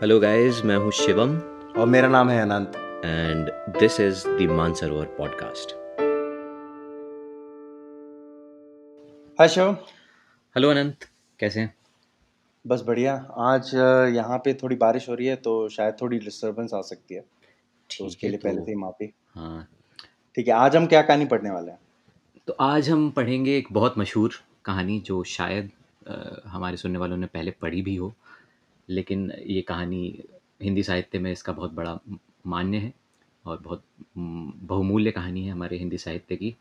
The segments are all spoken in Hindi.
हेलो गाइस मैं हूँ शिवम। और मेरा नाम है Anant. And this is the Mansarovar podcast hi Shivam hello Anant कैसे हैं? बस बढ़िया। आज यहाँ पे थोड़ी बारिश हो रही है तो शायद थोड़ी डिस्टरबेंस आ सकती है। तो उसके लिए तो पहले से ही माफ़ी। हाँ। ठीक है आज हम क्या कहानी पढ़ने वाले हैं? तो आज हम पढ़ेंगे एक बहुत मशहूर कहानी जो शायद अ, हमारे सुनने वालों ने पहले पढ़ी भी हो। लेकिन ये कहानी हिंदी साहित्य में इसका बहुत बड़ा मान्य है और बहुत बहुमूल्य कहानी है हमारे हिंदी साहित्य की।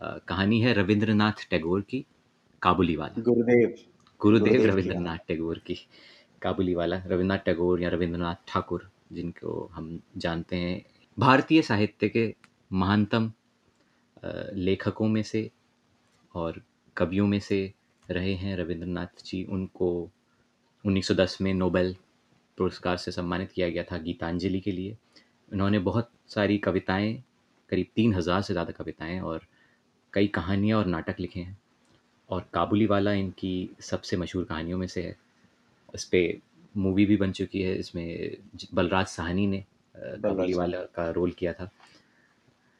कहानी है रविंद्रनाथ टैगोर की काबुली वाला गुरुदेव गुरुदेव गुरुदेव रविंद्रनाथ टैगोर की काबुली वाला रविंद्रनाथ टैगोर या रविंद्रनाथ ठाकुर जिनको हम जानते हैं भारतीय साहित्य के महानतम लेखकों में से और कवियों में से रहे हैं रविंद्रनाथ जी। उनको 1910 में नोबेल पुरस्कार से सम्मानित किया गया था गीतांजलि के लिए। उन्होंने बहुत सारी कविताएँ करीब तीन हज़ार से ज़्यादा कविताएँ और कई कहानियाँ और नाटक लिखे हैं। और काबुली वाला इनकी सबसे मशहूर कहानियों में से है। इस पर मूवी भी बन चुकी है इसमें बलराज साहनी ने काबुली वाला का रोल किया था।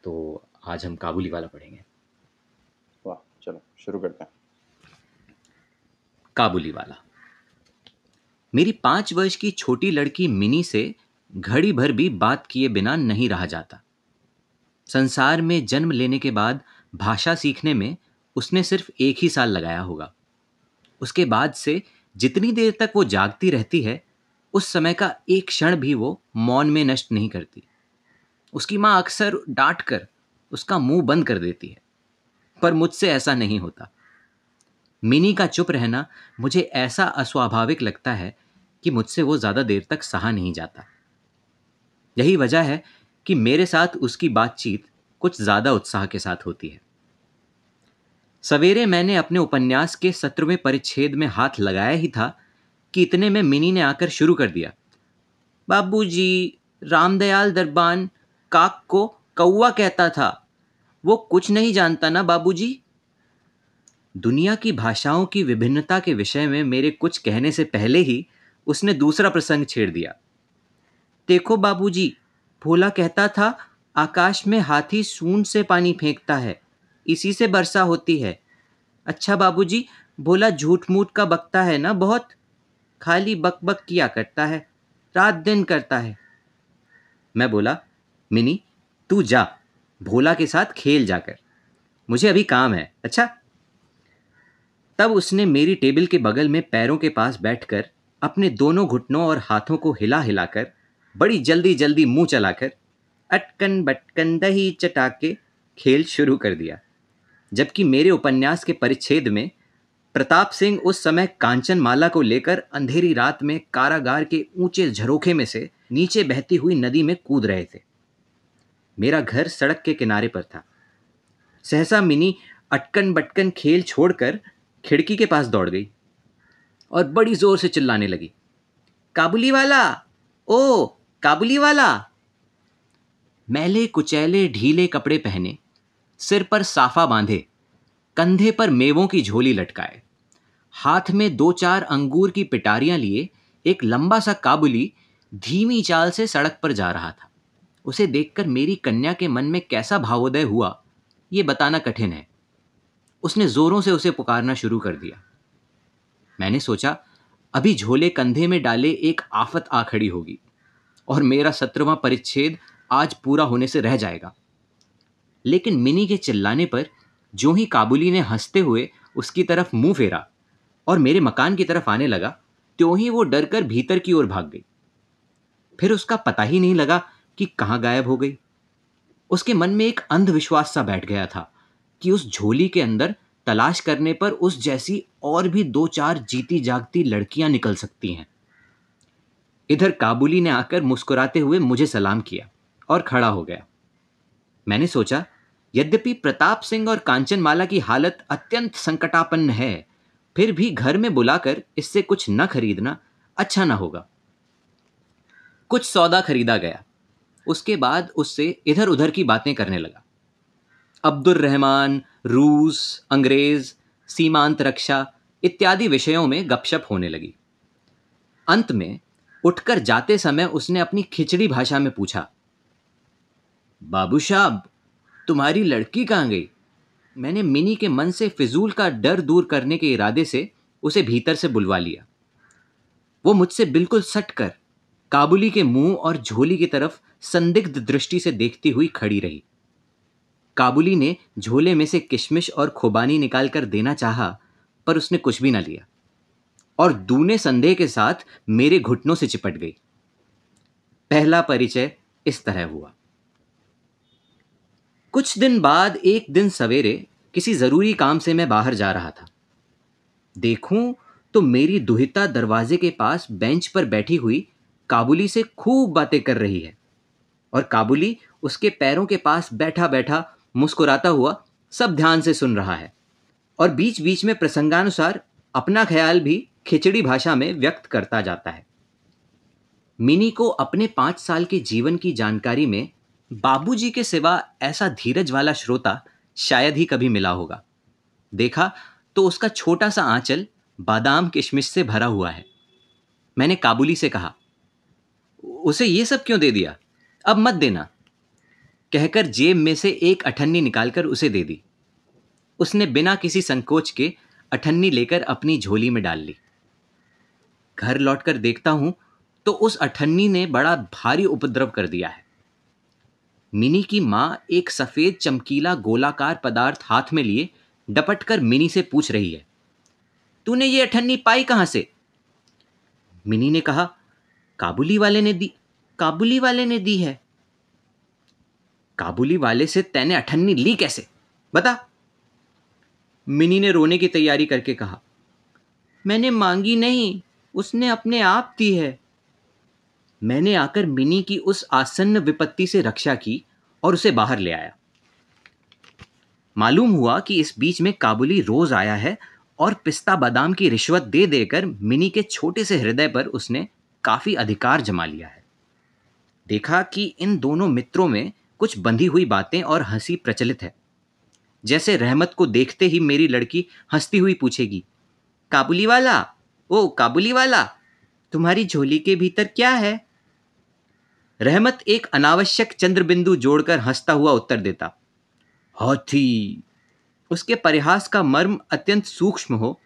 तो आज हम काबुली वाला पढ़ेंगे। वाह चलो शुरू करते हैं। काबुली वाला मेरी पाँच वर्ष की छोटी लड़की मिनी से घड़ी भर भी बात किए बिना नहीं रहा जाता। संसार में जन्म लेने के बाद भाषा सीखने में उसने सिर्फ़ एक ही साल लगाया होगा। उसके बाद से जितनी देर तक वो जागती रहती है, उस समय का एक क्षण भी वो मौन में नष्ट नहीं करती। उसकी माँ अक्सर डांट कर उसका मुँह बंद कर देती है, पर मुझसे ऐसा नहीं होता। मिनी का चुप रहना मुझे ऐसा अस्वाभाविक लगता है कि मुझसे वो ज़्यादा देर तक सहा नहीं जाता। यही वजह है कि मेरे साथ उसकी बातचीत कुछ ज़्यादा उत्साह के साथ होती है। सवेरे मैंने अपने उपन्यास के सत्रहवें परिच्छेद में हाथ लगाया ही था कि इतने में मिनी ने आकर शुरू कर दिया। बाबूजी, रामदयाल दरबान, काक को कौवा कहता था। वो कुछ नहीं जानता ना बाबूजी? दुनिया की भाषाओं की विभिन्नता के विषय में मेरे कुछ कहने से पहले ही उसने दूसरा प्रसंग छेड़ दिया। देखो बाबूजी, भोला कहता था, आकाश में हाथी सूंड से पानी फेंकता है, इसी से वर्षा होती है। अच्छा बाबूजी, भोला झूठ मूठ का बकता है ना बहुत? खाली बक बक किया करता है, रात दिन करता है। मैं बोला, मिनी, तू जा, भोला के साथ खेल जाकर, मुझे अभी काम है अच्छा? तब उसने मेरी टेबल के बगल में पैरों के पास बैठकर अपने दोनों घुटनों और हाथों को हिला हिलाकर, बड़ी जल्दी जल्दी मुँह चलाकर, अटकन बटकन दही चटा के खेल शुरू कर दिया। जबकि मेरे उपन्यास के परिच्छेद में प्रताप सिंह उस समय कांचन माला को लेकर अंधेरी रात में कारागार के ऊँचे झरोखे में से नीचे बहती हुई नदी में कूद रहे थे। मेरा घर सड़क के किनारे पर था। सहसा मिनी अटकन बटकन खेल छोड़कर खिड़की के पास दौड़ गई और बड़ी ज़ोर से चिल्लाने लगी। काबुली वाला ओ काबुली वाला मैले कुचैले ढीले कपड़े पहने, सिर पर साफा बांधे, कंधे पर मेवों की झोली लटकाए। हाथ में दो चार अंगूर की पिटारियाँ लिए, एक लंबा सा काबुली धीमी चाल से सड़क पर जा रहा था। उसे देखकर मेरी कन्या के मन में कैसा भावोदय हुआ, ये बताना कठिन है। उसने जोरों से उसे पुकारना शुरू कर दिया। मैंने सोचा, अभी झोले कंधे में डाले एक आफत आ खड़ी होगी और मेरा सत्रहवां परिच्छेद आज पूरा होने से रह जाएगा। लेकिन मिनी के चिल्लाने पर जो ही काबुली ने हँसते हुए उसकी तरफ़ मुँह फेरा और मेरे मकान की तरफ़ आने लगा, त्यों ही वो डरकर भीतर की ओर भाग गई। फिर उसका पता ही नहीं लगा कि कहाँ गायब हो गई। उसके मन में एक अंधविश्वास सा बैठ गया था कि उस झोली के अंदर तलाश करने पर उस जैसी और भी दो चार जीती जागती लड़कियाँ निकल सकती हैं। इधर काबुली ने आकर मुस्कुराते हुए मुझे सलाम किया और खड़ा हो गया। मैंने सोचा, यद्यपि प्रताप सिंह और कांचनमाला की हालत अत्यंत संकटापन्न है, फिर भी घर में बुलाकर इससे कुछ न खरीदना अच्छा ना होगा। कुछ सौदा खरीदा गया। उसके बाद उससे इधर उधर की बातें करने लगा। अब्दुल रहमान रूस, अंग्रेज़, सीमांत रक्षा इत्यादि विषयों में गपशप होने लगी। अंत में उठकर जाते समय उसने अपनी खिचड़ी भाषा में पूछा, बाबू साहब, तुम्हारी लड़की कहाँ गई? मैंने मिनी के मन से फिजूल का डर दूर करने के इरादे से उसे भीतर से बुलवा लिया। वो मुझसे बिल्कुल सट कर काबुली के मुँह और झोली की तरफ़ संदिग्ध दृष्टि से देखती हुई खड़ी रही। काबुली ने झोले में से किशमिश और खुबानी निकालकर देना चाहा, पर उसने कुछ भी ना लिया। और दूने संदेह के साथ मेरे घुटनों से चिपट गई। पहला परिचय इस तरह हुआ। कुछ दिन बाद, एक दिन सवेरे किसी ज़रूरी काम से मैं बाहर जा रहा था। देखूँ तो मेरी दुहिता दरवाजे के पास बेंच पर बैठी हुई काबुली से खूब बातें कर रही है। और काबुली उसके पैरों के पास बैठा बैठा मुस्कुराता हुआ सब ध्यान से सुन रहा है और बीच बीच में प्रसंगानुसार अपना ख्याल भी खिचड़ी भाषा में व्यक्त करता जाता है। मिनी को अपने पाँच साल के जीवन की जानकारी में बाबूजी के सिवा ऐसा धीरज वाला श्रोता शायद ही कभी मिला होगा। देखा तो उसका छोटा सा आंचल बादाम किशमिश से भरा हुआ है। मैंने काबुली से कहा, उसे ये सब क्यों दे दिया? अब मत देना। कहकर जेब में से एक अठन्नी निकालकर उसे दे दी। उसने बिना किसी संकोच के अठन्नी लेकर अपनी झोली में डाल ली। घर लौटकर देखता हूँ तो उस अठन्नी ने बड़ा भारी उपद्रव कर दिया है। मिनी की माँ एक सफ़ेद चमकीला गोलाकार पदार्थ हाथ में लिए डपट कर मिनी से पूछ रही है, तूने ये अठन्नी पाई कहाँ से? मिनी ने कहा, काबुली वाले ने दी, काबुली वाले ने दी है। काबुली वाले से तैने अठन्नी ली कैसे? बता। मिनी ने रोने की तैयारी करके कहा, मैंने मांगी नहीं, उसने अपने आप दी है। मैंने आकर मिनी की उस आसन्न विपत्ति से रक्षा की और उसे बाहर ले आया। मालूम हुआ कि इस बीच में काबुली रोज आया है और पिस्ता बादाम की रिश्वत दे देकर मिनी के छोटे से हृदय पर उसने काफ़ी अधिकार जमा लिया है। देखा कि इन दोनों मित्रों में कुछ बंधी हुई बातें और हँसी प्रचलित है। जैसे रहमत को देखते ही मेरी लड़की हंसती हुई पूछेगी काबुली वाला ओ काबुली वाला तुम्हारी झोली के भीतर क्या है? रहमत एक अनावश्यक चंद्रबिंदु जोड़कर हंसता हुआ उत्तर देता, हाथी, उसके परिहास का मर्म अत्यंत सूक्ष्म हो,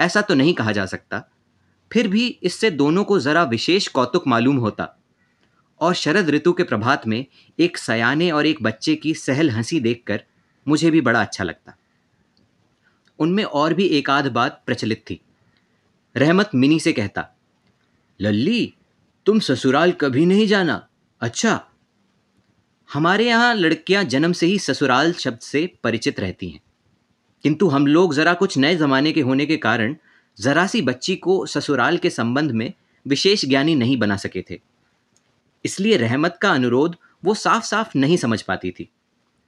ऐसा तो नहीं कहा जा सकता। फिर भी इससे दोनों को जरा विशेष कौतुक मालूम होता। और शरद ऋतु के प्रभात में एक सयाने और एक बच्चे की सहल हँसी देखकर मुझे भी बड़ा अच्छा लगता। उनमें और भी एक आध बात प्रचलित थी। रहमत मिनी से कहता, लल्ली, तुम ससुराल कभी नहीं जाना। अच्छा हमारे यहाँ लड़कियाँ जन्म से ही ससुराल शब्द से परिचित रहती हैं। किंतु हम लोग ज़रा कुछ नए ज़माने के होने के कारण ज़रा सी बच्ची को ससुराल के संबंध में विशेष ज्ञानी नहीं बना सके थे। इसलिए रहमत का अनुरोध वो साफ़ साफ़ नहीं समझ पाती थी।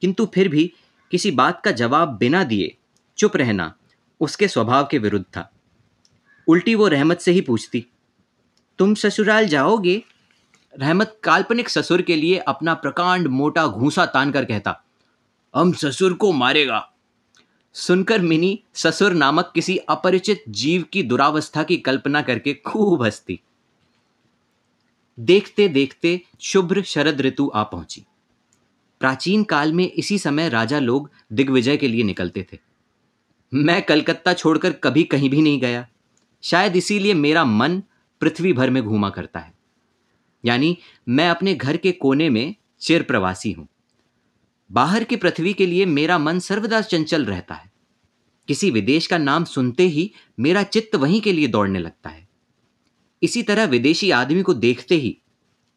किंतु फिर भी किसी बात का जवाब बिना दिए, चुप रहना उसके स्वभाव के विरुद्ध था। उल्टी वो रहमत से ही पूछती, तुम ससुराल जाओगे? रहमत काल्पनिक ससुर के लिए अपना प्रकांड मोटा घूसा तान कर कहता, हम ससुर को मारेगा। सुनकर मिनी ससुर नामक किसी अपरिचित जीव की दुरावस्था की कल्पना करके खूब हंसती। देखते देखते शुभ्र शरद ऋतु आ पहुँची। प्राचीन काल में इसी समय राजा लोग दिग्विजय के लिए निकलते थे। मैं कलकत्ता छोड़कर कभी कहीं भी नहीं गया। शायद इसीलिए मेरा मन पृथ्वी भर में घूमा करता है। यानी मैं अपने घर के कोने में चिर प्रवासी हूँ। बाहर की पृथ्वी के लिए मेरा मन सर्वदा चंचल रहता है। किसी विदेश का नाम सुनते ही मेरा चित्त वहीं के लिए दौड़ने लगता है। इसी तरह विदेशी आदमी को देखते ही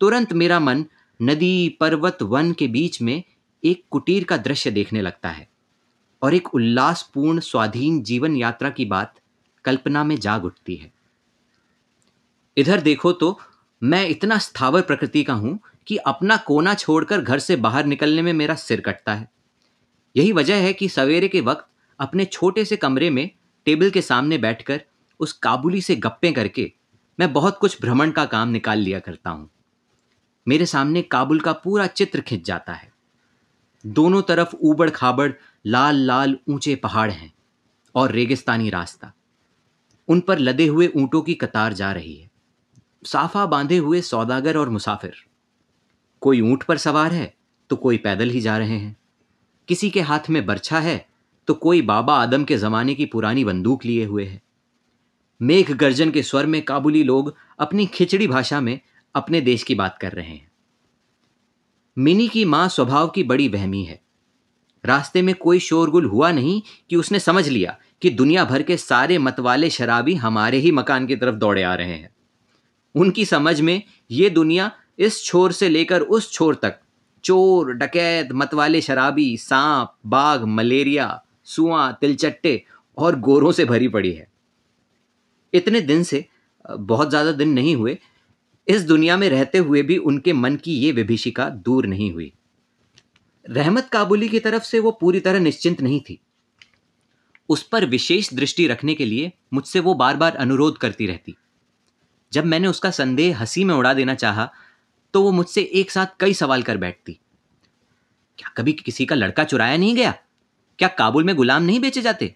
तुरंत मेरा मन नदी, पर्वत, वन के बीच में एक कुटीर का दृश्य देखने लगता है और एक उल्लासपूर्ण, स्वाधीन जीवन यात्रा की बात कल्पना में जाग उठती है। इधर देखो तो मैं इतना स्थावर प्रकृति का हूँ कि अपना कोना छोड़कर घर से बाहर निकलने में मेरा सिर कटता है। यही वजह है कि सवेरे के वक्त अपने छोटे से कमरे में टेबल के सामने बैठकर उस काबुली से गप्पे करके मैं बहुत कुछ भ्रमण का काम निकाल लिया करता हूँ। मेरे सामने काबुल का पूरा चित्र खिंच जाता है। दोनों तरफ़ ऊबड़ खाबड़ लाल लाल ऊँचे पहाड़ हैं और रेगिस्तानी रास्ता। उन पर लदे हुए ऊंटों की कतार जा रही है। साफा बांधे हुए सौदागर और मुसाफिर। कोई ऊँट पर सवार है तो कोई पैदल ही जा रहे हैं। किसी के हाथ में बर्छा है तो कोई बाबा आदम के जमाने की पुरानी बंदूक लिए हुए है। मेघ गर्जन के स्वर में काबुली लोग अपनी खिचड़ी भाषा में अपने देश की बात कर रहे हैं। मिनी की माँ स्वभाव की बड़ी वहमी है। रास्ते में कोई शोरगुल हुआ नहीं कि उसने समझ लिया कि दुनिया भर के सारे मतवाले शराबी हमारे ही मकान की तरफ़ दौड़े आ रहे हैं। उनकी समझ में ये दुनिया इस छोर से लेकर उस छोर तक, चोर, डकैत, मतवाले शराबी, सांप, बाघ, मलेरिया, सुआ, तिलचट्टे और गोरों से भरी पड़ी है। इतने दिन से बहुत ज़्यादा दिन नहीं हुए, इस दुनिया में रहते हुए भी उनके मन की ये विभीषिका दूर नहीं हुई। रहमत काबुली की तरफ़ से वो पूरी तरह निश्चिंत नहीं थी। उस पर विशेष दृष्टि रखने के लिए मुझसे वो बार बार अनुरोध करती रहती। जब मैंने उसका संदेह हँसी में उड़ा देना चाहा तो वो मुझसे एक साथ कई सवाल कर बैठती। क्या कभी किसी का लड़का चुराया नहीं गया? क्या काबुल में गुलाम नहीं बेचे जाते?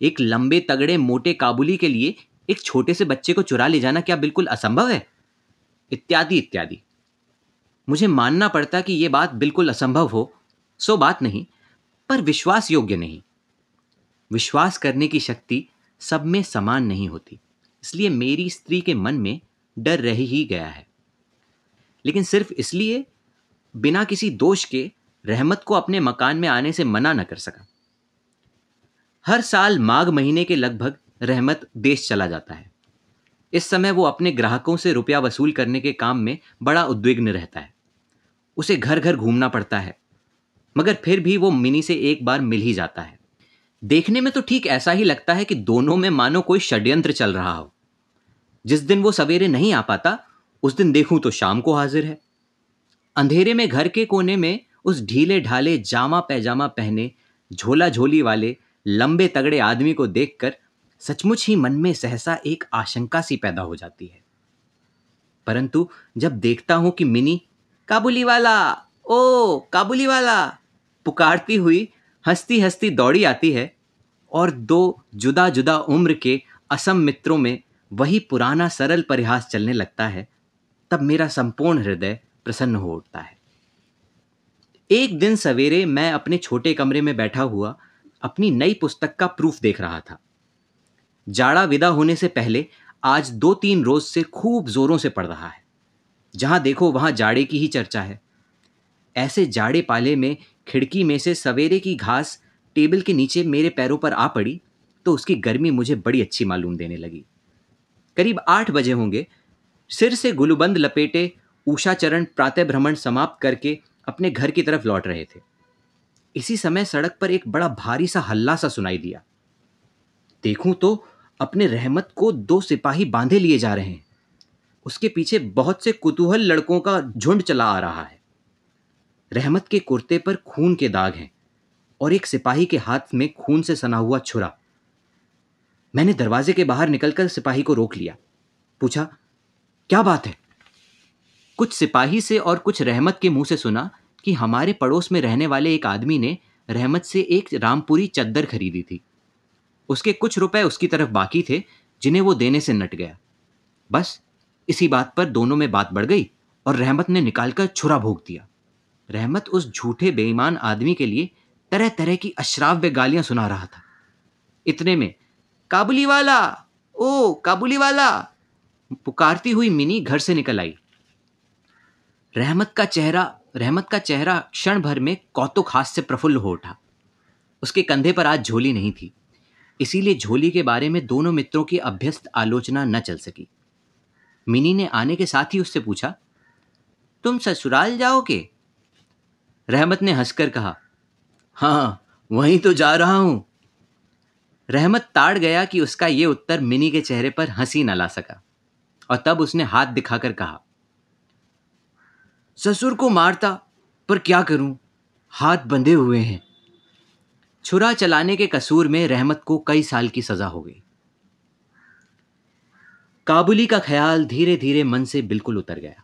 एक लंबे तगड़े मोटे काबुली के लिए एक छोटे से बच्चे को चुरा ले जाना क्या बिल्कुल असंभव है? इत्यादि इत्यादि। मुझे मानना पड़ता कि यह बात बिल्कुल असंभव हो, सो बात नहीं, पर विश्वास योग्य नहीं। विश्वास करने की शक्ति सब में समान नहीं होती, इसलिए मेरी स्त्री के मन में डर रह ही गया है। लेकिन सिर्फ़ इसलिए, बिना किसी दोष के रहमत को अपने मकान में आने से मना न कर सका। हर साल माघ महीने के लगभग रहमत देश चला जाता है। इस समय वो अपने ग्राहकों से रुपया वसूल करने के काम में बड़ा उद्विग्न रहता है। उसे घर घर घूमना पड़ता है, मगर फिर भी वो मिनी से एक बार मिल ही जाता है। देखने में तो ठीक ऐसा ही लगता है कि दोनों में मानो कोई षड्यंत्र चल रहा हो। जिस दिन वो सवेरे नहीं आ पाता, उस दिन देखूँ तो शाम को हाजिर है। अंधेरे में घर के कोने में उस ढीले ढाले जामा पैजामा पहने झोला झोली वाले लंबे तगड़े आदमी को देखकर सचमुच ही मन में सहसा एक आशंका सी पैदा हो जाती है। परंतु जब देखता हूँ कि मिनी काबुली वाला ओ काबुली वाला पुकारती हुई हंसती हंसती दौड़ी आती है और दो जुदा जुदा उम्र के असम मित्रों में वही पुराना सरल परिहास चलने लगता है, तब मेरा संपूर्ण हृदय प्रसन्न हो उठता है। एक दिन सवेरे मैं अपने छोटे कमरे में बैठा हुआ अपनी नई पुस्तक का प्रूफ देख रहा था। जाड़ा विदा होने से पहले आज दो तीन रोज से खूब जोरों से पड़ रहा है। जहाँ देखो वहाँ जाड़े की ही चर्चा है। ऐसे जाड़े पाले में खिड़की में से सवेरे की घास टेबल के नीचे मेरे पैरों पर आ पड़ी तो उसकी गर्मी मुझे बड़ी अच्छी मालूम देने लगी। करीब आठ बजे होंगे। सिर से गुलबंद लपेटे उषा चरण प्रातः भ्रमण समाप्त करके अपने घर की तरफ़ लौट रहे थे। इसी समय सड़क पर एक बड़ा भारी सा हल्ला सा सुनाई दिया। देखूँ तो अपने रहमत को दो सिपाही बांधे लिए जा रहे हैं। उसके पीछे बहुत से कुतूहल लड़कों का झुंड चला आ रहा है। रहमत के कुर्ते पर खून के दाग हैं और एक सिपाही के हाथ में खून से सना हुआ छुरा। मैंने दरवाजे के बाहर निकलकर सिपाही को रोक लिया। पूछा, क्या बात है? कुछ सिपाही से और कुछ रहमत के मुँह से सुना कि हमारे पड़ोस में रहने वाले एक आदमी ने रहमत से एक रामपुरी चद्दर खरीदी थी। उसके कुछ रुपए उसकी तरफ़ बाकी थे, जिन्हें वो देने से नट गया। बस, इसी बात पर दोनों में बात बढ़ गई और रहमत ने निकालकर छुरा भोग दिया। रहमत उस झूठे बेईमान आदमी के लिए तरह तरह की अश्राव्य गालियाँ सुना रहा था। इतने में काबुली वाला ओ काबुली वाला पुकारती हुई मिनी घर से निकल आई। रहमत का चेहरा रहमत का चेहरा क्षण भर में कौतुक हाथ से प्रफुल्ल हो उठा। उसके कंधे पर आज झोली नहीं थी। इसीलिए झोली के बारे में दोनों मित्रों की अभ्यस्त आलोचना न चल सकी। मिनी ने आने के साथ ही उससे पूछा, तुम ससुराल जाओगे? रहमत ने हंसकर कहा हाँ वहीं तो जा रहा हूँ। रहमत ताड़ गया कि उसका यह उत्तर मिनी के चेहरे पर हँसी न ला सका। और तब उसने हाथ दिखाकर कहा ससुर को मारता, पर क्या करूँ? हाथ बंधे हुए हैं। छुरा चलाने के कसूर में रहमत को कई साल की सजा हो गई। काबुली का ख्याल धीरे धीरे मन से बिल्कुल उतर गया।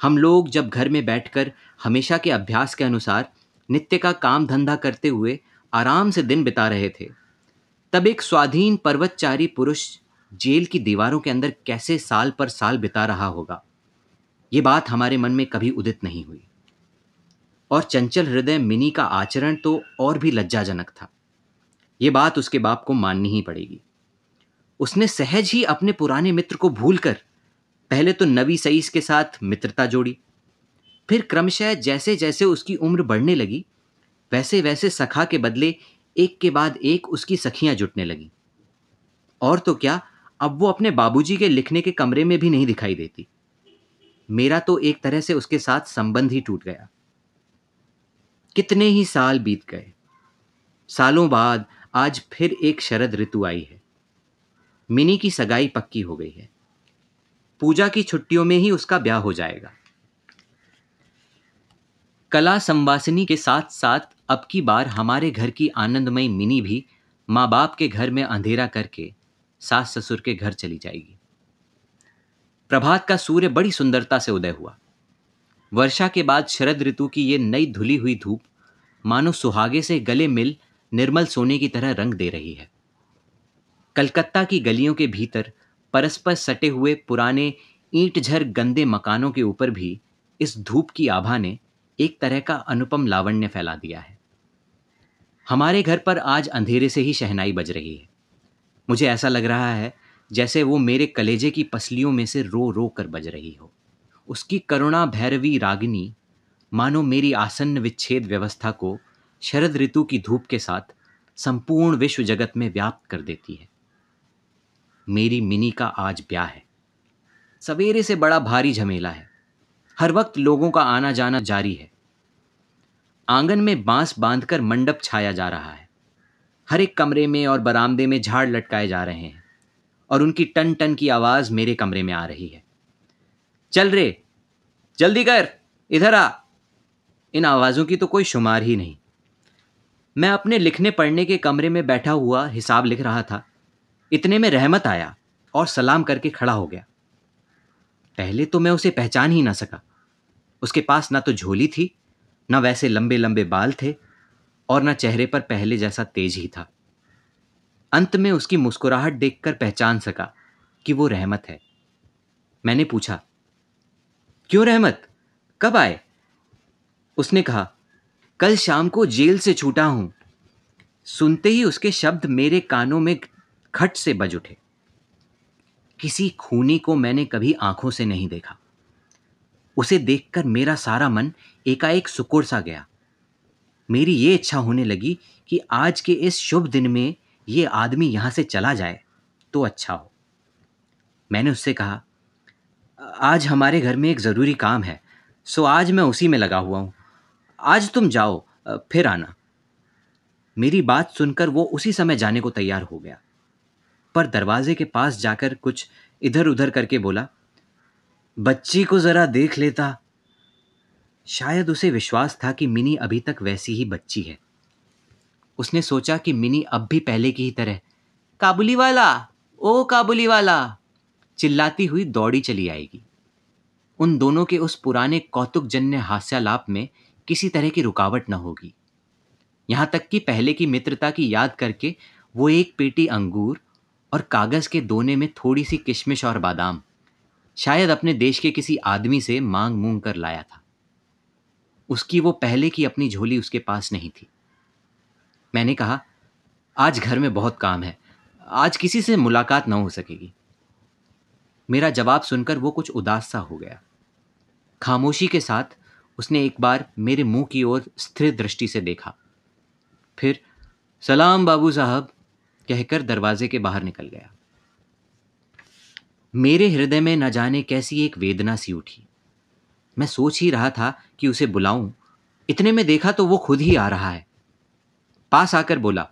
हम लोग जब घर में बैठकर हमेशा के अभ्यास के अनुसार नित्य का काम धंधा करते हुए आराम से दिन बिता रहे थे, तब एक स्वाधीन पर्वतचारी पुरुष जेल की दीवारों के अंदर कैसे साल पर साल बिता रहा होगा? ये बात हमारे मन में कभी उदित नहीं हुई। और चंचल हृदय मिनी का आचरण तो और भी लज्जाजनक था। ये बात उसके बाप को माननी ही पड़ेगी। उसने सहज ही अपने पुराने मित्र को भूलकर पहले तो नवी सईस के साथ मित्रता जोड़ी। फिर क्रमशः जैसे जैसे उसकी उम्र बढ़ने लगी वैसे वैसे सखा के बदले एक के बाद एक उसकी सखियाँ जुटने लगी। और तो क्या, अब वो अपने बाबूजी के लिखने के कमरे में भी नहीं दिखाई देती। मेरा तो एक तरह से उसके साथ संबंध ही टूट गया। कितने ही साल बीत गए। सालों बाद आज फिर एक शरद ऋतु आई है। मिनी की सगाई पक्की हो गई है। पूजा की छुट्टियों में ही उसका ब्याह हो जाएगा। कला संवासिनी के साथ साथ अब की बार हमारे घर की आनंदमयी मिनी भी माँ बाप के घर में अंधेरा करके सास ससुर के घर चली जाएगी। प्रभात का सूर्य बड़ी सुंदरता से उदय हुआ। वर्षा के बाद शरद ऋतु की ये नई धुली हुई धूप मानो सुहागे से गले मिल निर्मल सोने की तरह रंग दे रही है। कलकत्ता की गलियों के भीतर परस्पर सटे हुए पुराने ईंट झर गंदे मकानों के ऊपर भी इस धूप की आभा ने एक तरह का अनुपम लावण्य फैला दिया है। हमारे घर पर आज अंधेरे से ही शहनाई बज रही है। मुझे ऐसा लग रहा है जैसे वो मेरे कलेजे की पसलियों में से रो रो कर बज रही हो। उसकी करुणा भैरवी रागिनी, मानो मेरी आसन्न विच्छेद व्यवस्था को शरद ऋतु की धूप के साथ संपूर्ण विश्व जगत में व्याप्त कर देती है। मेरी मिनी का आज ब्याह है। सवेरे से बड़ा भारी झमेला है। हर वक्त लोगों का आना जाना जारी है। आँगन में बाँस बांधकर मंडप छाया जा रहा है। हर एक कमरे में और बरामदे में झाड़ लटकाए जा रहे हैं। और उनकी टन टन की आवाज़ मेरे कमरे में आ रही है। चल रे, जल्दी कर, इधर आ। इन आवाज़ों की तो कोई शुमार ही नहीं। मैं अपने लिखने पढ़ने के कमरे में बैठा हुआ हिसाब लिख रहा था। इतने में रहमत आया और सलाम करके खड़ा हो गया। पहले तो मैं उसे पहचान ही ना सका। उसके पास ना तो झोली थी, ना वैसे लंबे लंबे बाल थे और ना चेहरे पर पहले जैसा तेज ही था। अंत में उसकी मुस्कुराहट देखकर पहचान सका कि वो रहमत है। मैंने पूछा, क्यों रहमत? कब आए? उसने कहा, कल शाम को जेल से छूटा हूँ। सुनते ही उसके शब्द मेरे कानों में खट से बज उठे। किसी खूनी को मैंने कभी आँखों से नहीं देखा। उसे देखकर मेरा सारा मन एकाएक सुकुड़ सा गया। मेरी ये इच्छा होने लगी कि आज के इस शुभ दिन में ये आदमी यहाँ से चला जाए तो अच्छा हो। मैंने उससे कहा, आज हमारे घर में एक ज़रूरी काम है, सो आज मैं उसी में लगा हुआ हूँ। आज तुम जाओ, फिर आना। मेरी बात सुनकर वो उसी समय जाने को तैयार हो गया। पर दरवाजे के पास जाकर कुछ इधर उधर करके बोला, बच्ची को जरा देख लेता। शायद उसे विश्वास था कि मिनी अभी तक वैसी ही बच्ची है। उसने सोचा कि मिनी अब भी पहले की ही तरह काबुली वाला ओ काबुली वाला चिल्लाती हुई दौड़ी चली आएगी। उन दोनों के उस पुराने कौतुक जन्य हास्यालाप में किसी तरह की रुकावट न होगी। यहाँ तक कि पहले की मित्रता की याद करके वो एक पेटी अंगूर और कागज़ के दोने में थोड़ी सी किशमिश और बादाम, शायद अपने देश के किसी आदमी से मांग मूंग कर लाया था। उसकी वो पहले की अपनी झोली उसके पास नहीं थी। मैंने कहा, आज घर में बहुत काम है। आज किसी से मुलाकात न हो सकेगी। मेरा जवाब सुनकर वो कुछ उदास सा हो गया। खामोशी के साथ उसने एक बार मेरे मुँह की ओर स्थिर दृष्टि से देखा। फिर, सलाम बाबू साहब, कहकर दरवाजे के बाहर निकल गया। मेरे हृदय में न जाने कैसी एक वेदना सी उठी। मैं सोच ही रहा था कि उसे बुलाऊं। इतने में देखा तो वो खुद ही आ रहा है। पास आकर बोला,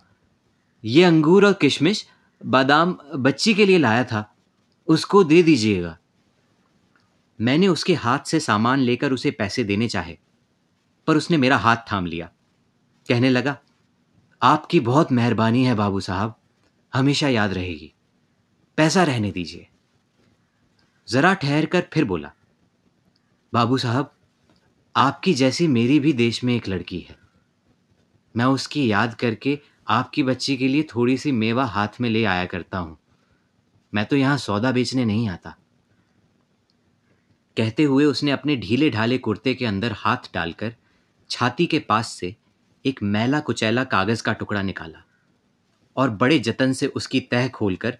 ये अंगूर और किशमिश बादाम बच्ची के लिए लाया था, उसको दे दीजिएगा। मैंने उसके हाथ से सामान लेकर उसे पैसे देने चाहे, पर उसने मेरा हाथ थाम लिया। कहने लगा, आपकी बहुत मेहरबानी है बाबू साहब, हमेशा याद रहेगी, पैसा रहने दीजिए। जरा ठहर कर फिर बोला, बाबू साहब, आपकी जैसी मेरी भी देश में एक लड़की है। मैं उसकी याद करके आपकी बच्ची के लिए थोड़ी सी मेवा हाथ में ले आया करता हूँ। मैं तो यहाँ सौदा बेचने नहीं आता। कहते हुए उसने अपने ढीले ढाले कुर्ते के अंदर हाथ डालकर छाती के पास से एक मैला कुचैला कागज़ का टुकड़ा निकाला और बड़े जतन से उसकी तह खोलकर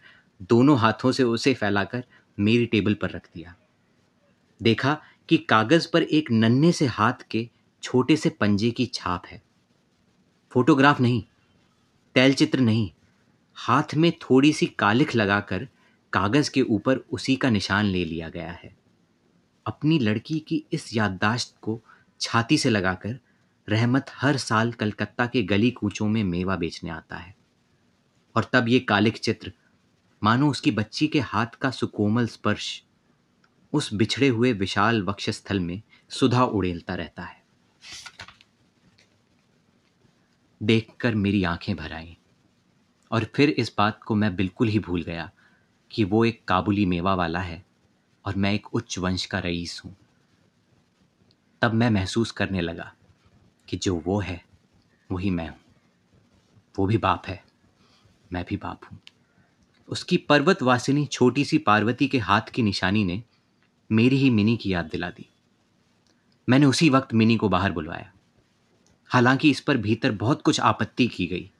दोनों हाथों से उसे फैलाकर मेरी टेबल पर रख दिया। देखा कि कागज़ पर एक नन्हे से हाथ के छोटे से पंजे की छाप है। फोटोग्राफ नहीं, तैलचित्र नहीं। हाथ में थोड़ी सी कालिख लगाकर कागज़ के ऊपर उसी का निशान ले लिया गया है। अपनी लड़की की इस याददाश्त को छाती से लगाकर रहमत हर साल कलकत्ता के गली कूचों में मेवा बेचने आता है। और तब ये कालिक चित्र, मानो उसकी बच्ची के हाथ का सुकोमल स्पर्श, उस बिछड़े हुए विशाल वक्षस्थल में सुधा उड़ेलता रहता है। देखकर मेरी आँखें भर आईं। और फिर इस बात को मैं बिल्कुल ही भूल गया कि वो एक काबुली मेवा वाला है और मैं एक उच्च वंश का रईस हूँ। तब मैं महसूस करने लगा कि जो वो है, वही मैं हूँ। वो भी बाप है, मैं भी बाप हूँ। उसकी पर्वतवासिनी छोटी सी पार्वती के हाथ की निशानी ने मेरी ही मिनी की याद दिला दी। मैंने उसी वक्त मिनी को बाहर बुलवाया। हालाँकि इस पर भीतर बहुत कुछ आपत्ति की गई,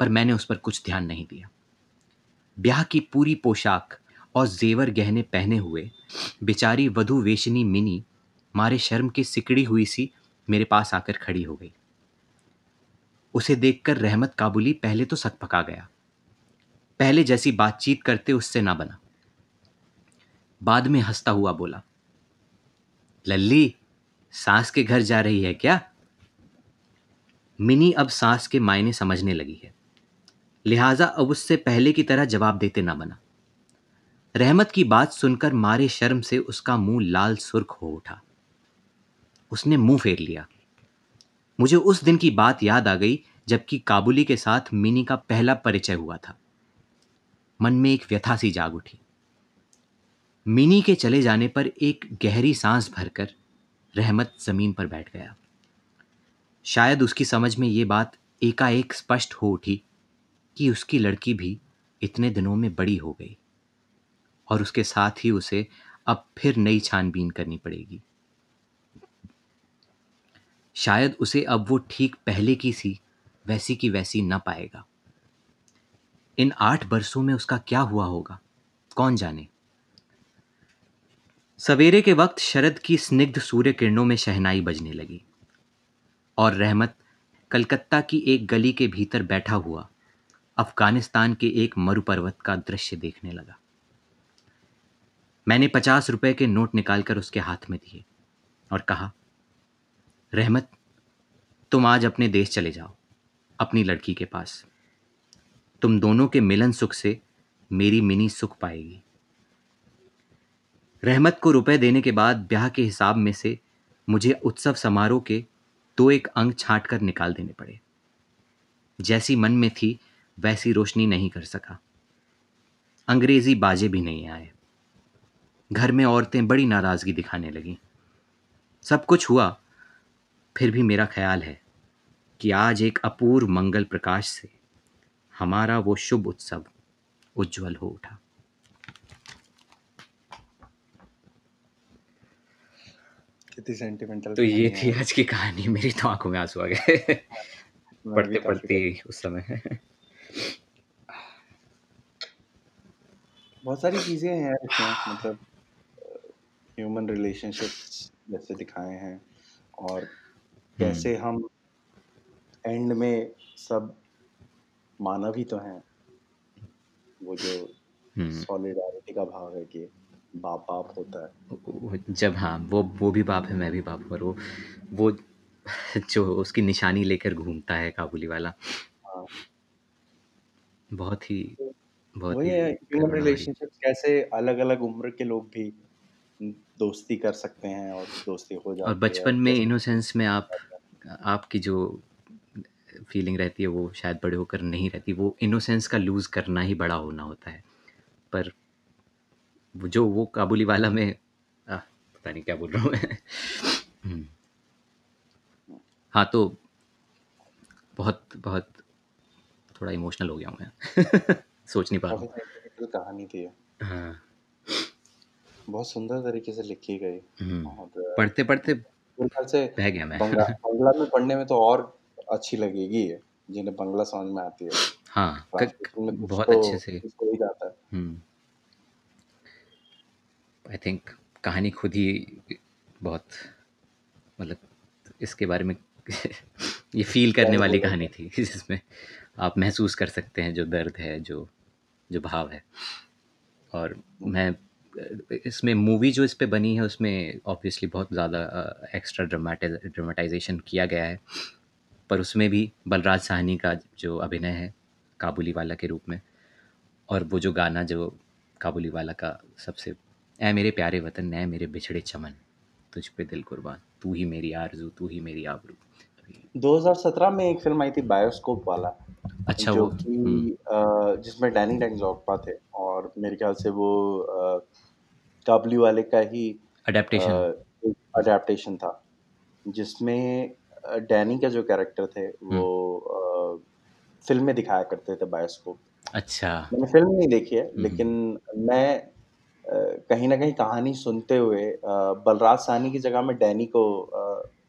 पर मैंने उस पर कुछ ध्यान नहीं दिया। ब्याह की पूरी पोशाक और जेवर गहने पहने हुए बेचारी वधु वेशनी मिनी मारे शर्म की सिकड़ी हुई सी मेरे पास आकर खड़ी हो गई। उसे देखकर रहमत काबुली पहले तो सक पका गया। पहले जैसी बातचीत करते उससे ना बना। बाद में हंसता हुआ बोला, लल्ली, सास के घर जा रही है क्या? मिनी अब सांस के मायने समझने लगी है। लिहाजा अब उससे पहले की तरह जवाब देते ना बना। रहमत की बात सुनकर मारे शर्म से उसका मुँह लाल सुर्ख हो उठा। उसने मुँह फेर लिया। मुझे उस दिन की बात याद आ गई जबकि काबुली के साथ मिनी का पहला परिचय हुआ था। मन में एक व्यथा सी जाग उठी। मिनी के चले जाने पर एक गहरी सांस भरकर रहमत ज़मीन पर बैठ गया। शायद उसकी समझ में ये बात एकाएक स्पष्ट हो उठी कि उसकी लड़की भी इतने दिनों में बड़ी हो गई और उसके साथ ही उसे अब फिर नई छानबीन करनी पड़ेगी। शायद उसे अब वो ठीक पहले की सी, वैसी की वैसी न पाएगा। इन आठ बरसों में उसका क्या हुआ होगा? कौन जाने? सवेरे के वक्त शरद की स्निग्ध सूर्य किरणों में शहनाई बजने लगी। और रहमत कलकत्ता की एक गली के भीतर बैठा हुआ अफ़गानिस्तान के एक मरुपर्वत का दृश्य देखने लगा। मैंने पचास रुपए के नोट निकालकर उसके हाथ में दिए और कहा, रहमत, तुम आज अपने देश चले जाओ, अपनी लड़की के पास। तुम दोनों के मिलन सुख से मेरी मिनी सुख पाएगी। रहमत को रुपए देने के बाद ब्याह के हिसाब में से मुझे उत्सव समारोह के दो एक अंग छांट कर निकाल देने पड़े। जैसी मन में थी, वैसी रोशनी नहीं कर सका। अंग्रेज़ी बाजे भी नहीं आए। घर में औरतें बड़ी नाराज़गी दिखाने लगीं। सब कुछ हुआ, फिर भी मेरा ख्याल है कि आज एक अपूर्व मंगल प्रकाश से हमारा वो शुभ उत्सव उज्जवल हो उठा। कितनी सेंटिमेंटल तो ये थी आज की कहानी मेरी तो आँखों में आँसू आ गए पढ़ते पढ़ते उस समय बहुत सारी चीज़ें हैं इसमें मतलब ह्यूमन रिलेशनशिप्स जैसे दिखाए हैं और कैसे हम्म। हम एंड में सब मानव ही तो हैं वो जो हम्म। सॉलिडारिटी का भाव है कि बाप बाप होता है। जब हाँ वो वो भी बाप है मैं भी बाप और वो वो जो उसकी निशानी लेकर घूमता है काबुली वाला। हाँ। बहुत ही बहुत वही ही ह्यूमन। रिलेशनशिप्स कैसे अलग अलग उम्र के लोग भी दोस्ती कर सकते हैं और दोस्ती हो जाती और बचपन में इनोसेंस में आप आपकी जो फीलिंग रहती है वो शायद बड़े होकर नहीं रहती। वो इनोसेंस का लूज करना ही बड़ा होना होता है। पर जो वो काबुली वाला में आ, पता नहीं क्या बोल रहा हूँ मैं। हम्म। हाँ तो बहुत बहुत थोड़ा इमोशनल हो गया हूँ मैं। सोच नहीं पा रहा हूँ। कहानी थी हाँ। बहुत सुंदर तरीके से लिखी गई। हम्म, और पढ़ते पढ़ते से बह गया मैं। बंगला बंगला में पढ़ने में तो और अच्छी लगेगी जिन्हें बंगला समझ में आती है। हाँ बहुत तो अच्छे से जाता है। हम्म। आई थिंक कहानी खुद ही बहुत मतलब इसके बारे में ये फील करने वाली कहानी थी जिसमें आप महसूस कर सकते हैं जो दर्द है जो जो भाव है। और मैं इसमें मूवी जो इस पे बनी है उसमें ऑब्वियसली बहुत ज़्यादा एक्स्ट्रा ड्रामाटाइज ड्रामाटाइजेशन किया गया है। पर उसमें भी बलराज साहनी का जो अभिनय है काबुली वाला के रूप में और वो जो गाना जो काबुली वाला का सबसे ऐ मेरे प्यारे वतन ऐ मेरे बिछड़े चमन। तुझ पे दिल कुर्बान तू ही मेरी आरज़ू तू ही मेरी आबरू। 2017 में एक फ़िल्म आई थी बायोस्कोप वाला अच्छा जो वो हम्म, कि अ, जिसमें डैनी डेंजोगपा थे और मेरे ख्याल से वो काबुली वाले का ही अडेप्टेशन अडेप्टेशन था जिसमें डैनी का जो कैरेक्टर थे वो अ, फ़िल्म में दिखाया करते थे बायोस्कोप। अच्छा। मैंने फ़िल्म नहीं देखी है हम्म। लेकिन मैं कहीं ना कहीं कहानी सुनते हुए बलराज साहनी की जगह में डैनी को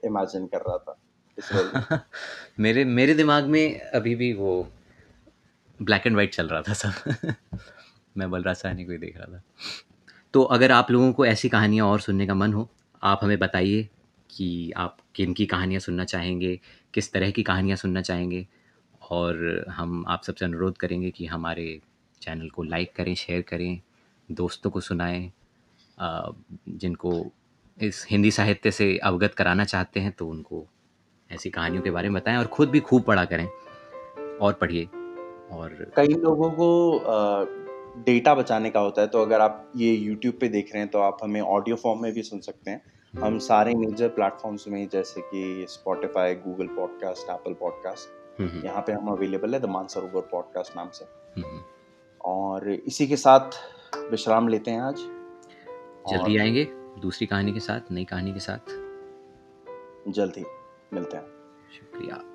इमेजिन कर रहा था। मेरे मेरे दिमाग में अभी भी वो ब्लैक एंड वाइट चल रहा था सब। मैं बलराज साहनी को ही देख रहा था। तो अगर आप लोगों को ऐसी कहानियाँ और सुनने का मन हो, आप हमें बताइए कि आप किन की कहानियाँ सुनना चाहेंगे, किस तरह की कहानियाँ सुनना चाहेंगे, और हम आप सबसे अनुरोध करेंगे कि हमारे चैनल को लाइक करें शेयर करें दोस्तों को सुनाएँ जिनको इस हिंदी साहित्य से अवगत कराना चाहते हैं तो उनको ऐसी कहानियों के बारे में बताएँ और खुद भी खूब पढ़ा करें और पढ़िए और कई लोगों को डेटा बचाने का होता है तो अगर आप ये यूट्यूब पे देख रहे हैं तो आप हमें ऑडियो फॉर्म में भी सुन सकते हैं। हम सारे मेजर प्लेटफॉर्म्स में जैसे कि Spotify, Google podcast Apple podcast hmm, यहाँ पे हम अवेलेबल है द मानसरोवर पॉडकास्ट नाम से। हम्म, और इसी के साथ विश्राम लेते हैं आज। जल्दी आएँगे दूसरी कहानी के साथ नई कहानी के साथ। जल्दी मिलते हैं। शुक्रिया।